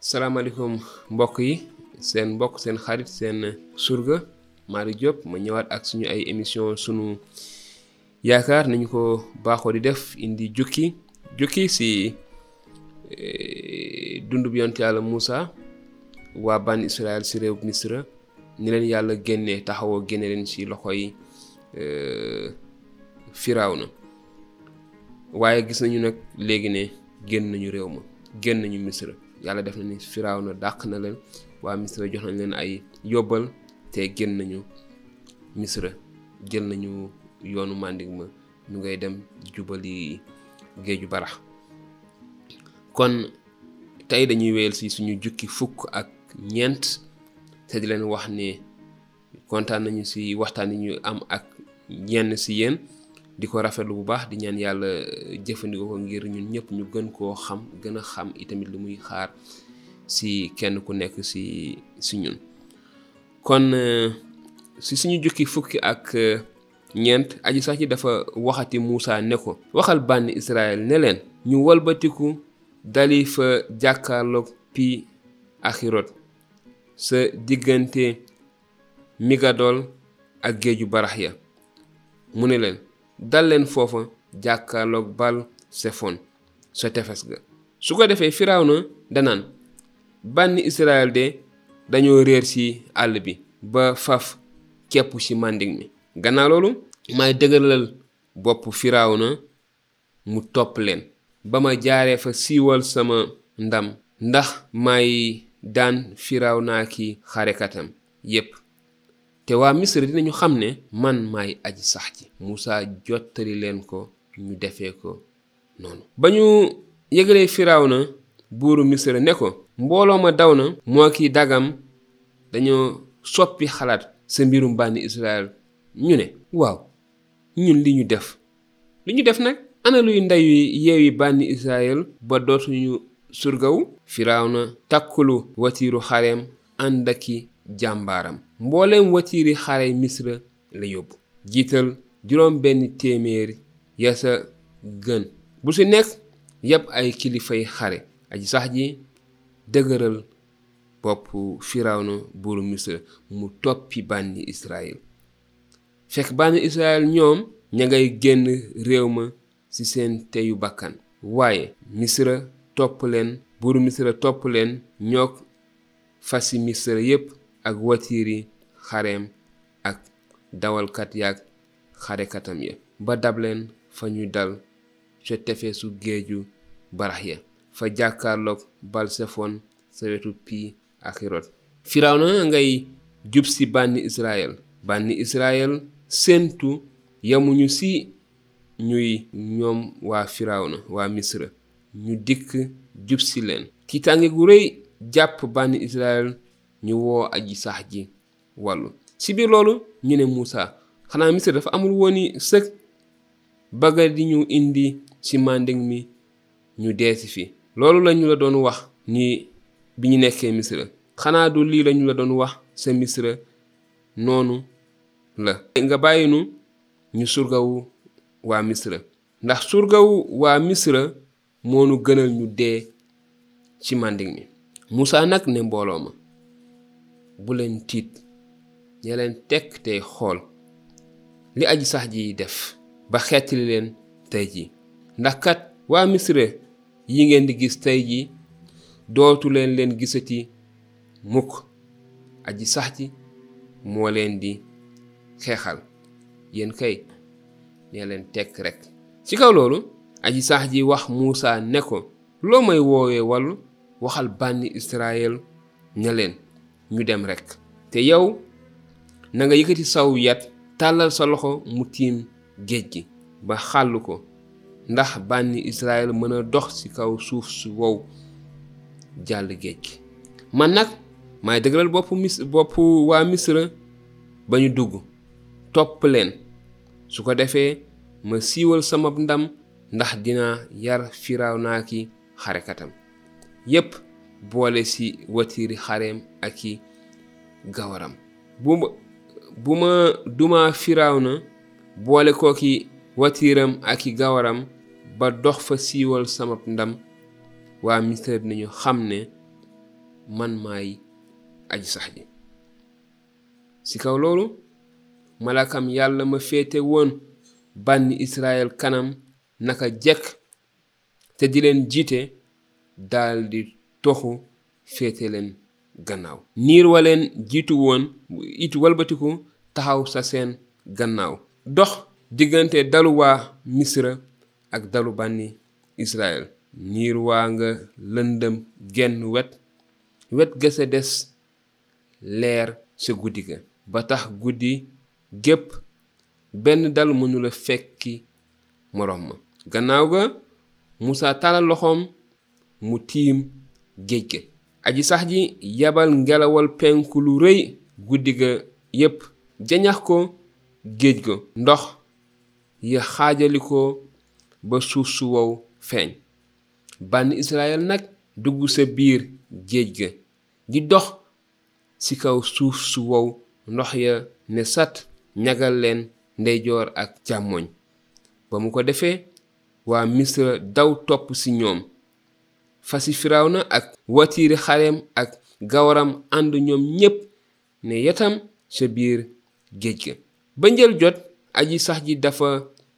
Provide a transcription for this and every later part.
salaamaaleykum mbokk yi seen mbokk seen xarit seen surga Mari Diop ma ñëwaat ak suñu ay émission sunu yaakaar nañu ko baaxoo di def indi jukki jukki si eh, dund bi yonent yàlla Moussa waa ban Israël si réew Misra ni leen yàlla génnee taxawoo génne leen si loxoy eh, Firawna waaye gis nañu nag léegi ne génn nañu réew ma génn nañu misra yàlla def na ni firaaw na dàq na leen waa misra jox nañ leen ay yóbbal te génn nañu misra jël nañu yoonu màndig ma ñu ngay dem jubali géeju barax kon tey dañuy wéyal si suñu jukki fukk ak ñeent te di leen wax ne kontaan nañu si waxtaan yi ñu am ak ñenn si yéen di ko rafetlu bu baax di ñaan yàlla jëfandikoo ko ngir ñun ñëpp ñu gën koo xam gën a xam itamit lu muy xaar si kenn ku nekk si si ñun kon si suñu jukki fukki ak ñeent aji sax ji dafa waxati Muusa ne ko waxal bànni Israël ne leen ñu walbatiku dali fa jàkkaarloog pi axirot sa diggante migadol ak géeju barax ya mu ne leen dal leen foofa jàkkaarloog bal sefon sa tefes ga su ko defee firaaw na danaan bànni israel de dañoo réer ci àll bi ba faf kepp ci màndig mi gannaaw loolu may dëgëralal bopp firaaw na mu topp leen ba ma jaaree fa siiwal sama ndam ndax may daan firaw naa ki xarekatam yépp te waa misra dinañu xam ne man maay aji sax ji Muusa jottali leen ko ñu defee ko noonu ba ñu yëgalee firaw na buuru misra ne ko mbooloo ma daw na moo ki dagam dañoo soppi xalaat sa mbirum bànni Israël ñu ne waaw ñun li ñu def lu ñu def nag ana luy ndeyu yeewi bànni israel ba dootuñu surgawu firawna takkulu watiiru xareem ànd aki jàmbaaram mbooleem watiiri xare misra la yóbbu jiital juróom benn téeméer ya sa gën bu si nekk yépp ay kilifay xare aji sax ji dëgëral bopp firawna buuru misra mu toppi bànni israel fekk bànni Israël ñoom ña ngay génn réew ma ci seen teyu bakkan waaye misra topp leen buuru misra topp leen ñoog fasi misra yépp ak watiiri xareem ak dawalkat yaag xarekatam ya ba dab leen fa ñu dal ca tefesu géeju barax ya fa jàkkaarloog balsefon sa wetu pii ak Hirod Firawna ngay jub si bànni Israël bànni Israël séentu yamuñu si ñuy ñoom waa Firawna waa Misra ñu dikk jub si leen ci tànge gu rëy jàpp bànni Israël ñu woo aji sax ji wàllu si biir loolu ñu ne Muusa xanaa Misra dafa amul wooni sëg baga di ñu indi si màndiŋ mi ñu dee si fi loolu lañu la doon wax ni bi ñu nekkee misra xanaa du lii lañu la doon wax sa misra noonu la nga bàyyi nu ñu surgawu waa misra ndax surgawu waa misra moo nu gënal ñu dee ci màndiŋ mi Musaa nag ne mbooloo ma bu leen tiit ñe leen tekk tey xool li aji sax ji def ba xettali leen tey ji ndax kat waa misra yi ngeen di gis tey ji dootu leen leen gisati mukk aji sax ji moo leen di xeexal yéen kay ñe leen tekk rekk ci kaw loolu aji sax ji wax Muusaa ne ko loo may woowee wallu waxal bànni Israyil ne leen ñu dem rekk te yow na nga yëkkati saw yat tàllal sa loxo mu tiim géej gi ba xàll ko ndax bànni Israyil mën a dox ci kaw suuf su wow jàll géej gi man nag maay dëgëral boppu mis boppu waa Misra ba ñu dugg topp leen su ko defee ma siiwal sama ndam ndax dinaa yar Firawna ki xarekatam yépp boole ci watiiri xareem ak i gawaram bu ma bu ma dumaa Firawna boole kooki watiiram ak i gawaram ba dox fa siiwal sama ndam waa Misra dinañu xam ne man maay aji sax ji ci kaw loolu malakam yàlla ma féete woon bànni Israël kanam naka jekk te di leen jiite daldi toxu féete leen gannaaw niir wa leen jiitu woon it walbatiku taxaw sa seen gannaaw dox diggante dalu waa misra ak dalu bànni israel niir waa nga lëndëm genn wet wet gësa des leer sa guddi ga ba tax guddi gépp benn dal mënula fekki moroom ma gannaaw ga Musaa tàllal loxoom mu tiim géej ga aji sax ji yabal ngelawal penku lu rëy guddi ga yépp jañax ko géej ga ndox ya xaajali ko ba suuf su wow feeñ bànn Israyil nag dugg sa biir géej ga di dox ci kaw suuf su wow ndox ya ne sat ñagal leen ndeyjoor ak càmmoñ ba mu ko defee waa misra daw topp ci ñoom fasi firawna ak watiiri xareem ak gawaram ànd ñoom ñépp ne yatam sa biir géej ga ba njël jot aji sax ji dafa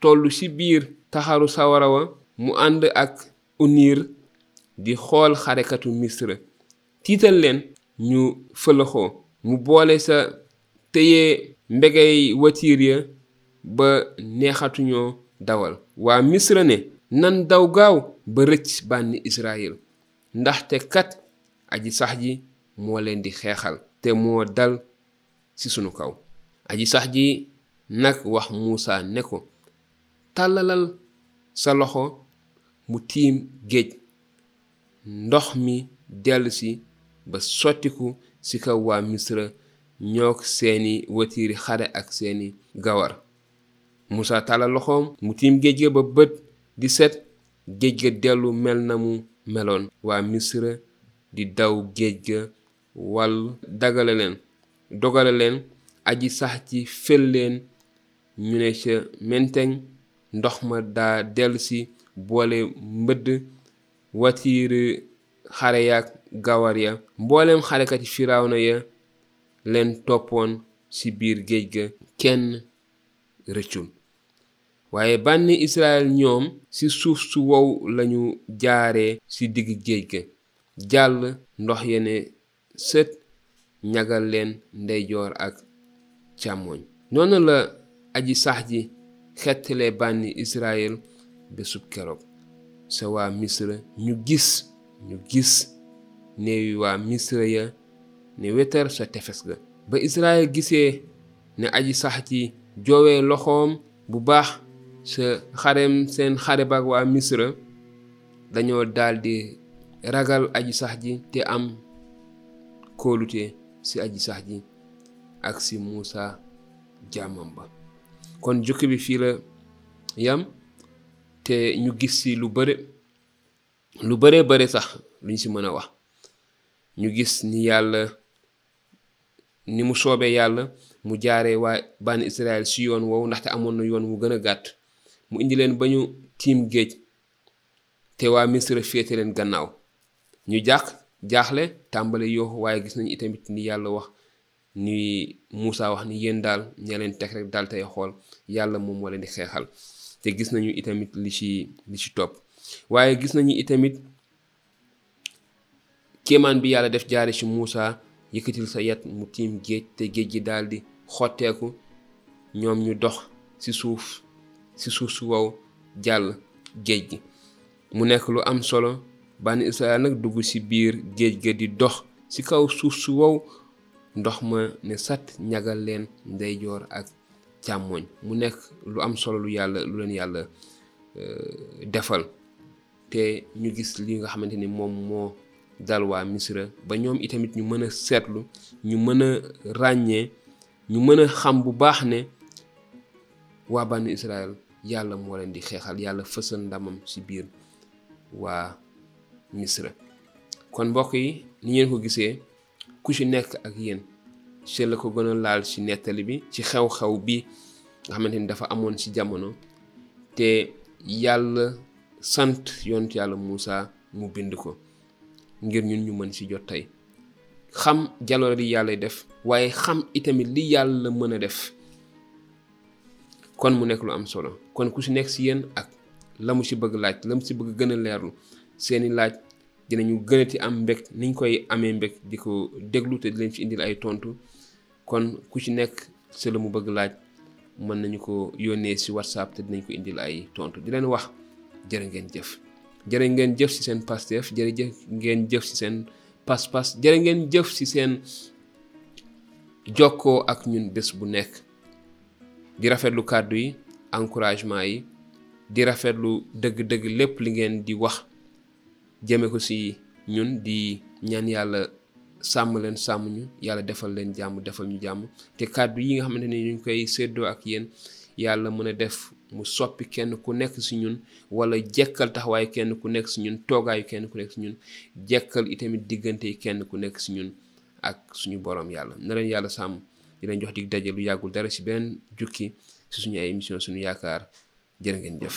tollu ci biir taxaru sawara wa mu ànd ak uniir di xool xarekatu misra tiital leen ñu fëlëxoo mu boole sa téye mbegay watiir ya ba neexatuñoo dawal waa misra ne nan daw gaaw ba rëcc bànni israyil ndaxte kat aji sax ji moo leen di xeexal te moo dal ci sunu kaw aji sax ji nag wax Muusa ne ko tàllalal sa loxo mu tiim géej ndox mi dellusi ba sottiku ci kaw waa Misra ñook seeni watiiri xare ak seeni gawar Muusa tàllal loxoom mu tiim géej ga ba bët di set géej ga dellu mel na mu meloon waa misra di daw géej ga wal dagale leen dogale leen aji sax ci fel leen ñu ne ca menteŋ ndox ma daa dellusi boole mbëdd watiir xare yaak gawar ya mbooleem xarekati firawna ya leen toppoon ci biir géej ga kenn rëccul waaye bànni Israyil ñoom ci suuf su wow lañu jaare ci digg géej ga jàll ndox ya ne sët ñagal leen ndeyjoor ak càmmooñ noonu la aji sax ji xettale bànni Israyil bésub keroog sa waa Misra ñu gis ñu gis néewi waa Misra ya ne wetar sa tefes ga ba Israyil gisee ne aji sax ci joowee loxoom bu baax sa xarem seen xare ba waa misra dañoo daldi ragal aji sax ji te am kóolute ci aji sax ji ak ci Muusa jaamam ba kon jukki bi fii la yam te ñu gis ci lu bare lu bare bare sax luñ ci mën a wax ñu gis ni yàlla ni mu soobee yàlla mu jaaree waa bànn Israël si yoon woowu ndaxte amoon na yoon wu gën a gàtt mu indi leen ba ñu tiim géej te waa Misra féete leen gannaaw ñu jàq jaaxle tàmbale yoo waaye gis nañu itamit ni yàlla wax ni Moussa wax ni yéen daal ña leen teg rek daal tey xool yàlla moom moo leen di xeexal te gis nañu itamit li ci li ci topp waaye gis nañu itamit kéemaan bi yàlla def jaare ci Muusa yëkkatil sa yet mu tiim géej te géej gi daldi xotteeku ñoom ñu dox ci suuf ci suuf su wow jàll géej gi mu nekk lu am solo bànni Israel nag dugg ci biir géej ga di dox ci kaw suuf su wow ndox ma ne sat ñagal leen ndeyjoor ak càmmoñ mu nekk lu am solo lu yàlla lu leen yàlla euh, defal te ñu gis li nga xamante ni moom moo dal waa misra ba ñoom itamit ñu mën a seetlu ñu mën a ràññee ñu mën a xam bu baax ne waa bànni israel yàlla moo leen di xeexal yàlla fësal ndamam ci biir waa misra kon mbokk yi ni ngeen ko gisee ku ci nekk ak yéen ci la ko gën a laal ci nettali bi ci xew-xew bi nga xamante ni dafa amoon ci jamono te yàlla sant yonent yàlla Muusa mu bind ko ngir ñun ñu mën ci jot tey xam jaloore li yàlla def waaye xam itamit li yàlla mën a def kon mu nekk lu am solo kon ku ci nekk ci yéen ak la mu ci bëgg laaj la mu ci bëgg gën a leerlu seeni laaj dinañu gënati am mbég niñ koy amee mbég di ko déglu te di leen ci indil ay tontu kon ku ci nekk sa la mu bëgg laaj mën nañu ko yónnee si whatsapp te dinañ ko indil ay tontu di leen wax jërë ngeen jëf jërë ngeen jëf si seen pasteef jërë ngeen jëf si seen pas-pas jërë ngeen jëf si seen jokkoo ak ñun bés bu nekk di rafetlu kàddu yi encouragement yi di rafetlu dëgg-dëgg lépp li ngeen di wax jëme ko si ñun di ñaan yàlla sàmm leen sàmm ñu yàlla defal leen jàmm defal ñu jàmm te kàddu yi nga xamante ne ñu ngi koy séddoo ak yéen yàlla mën a def mu soppi kenn ku nekk si ñun wala jekkal taxawaay kenn ku nekk si ñun toogaayu kenn ku nekk si ñun jekkal itamit diggante kenn ku nekk si ñun ak suñu borom yàlla na leen yàlla sàmm di leen jox dig daje lu yàggul dara si benn jukki si suñu ay émission suñu yaakaar jërë ngeen jëf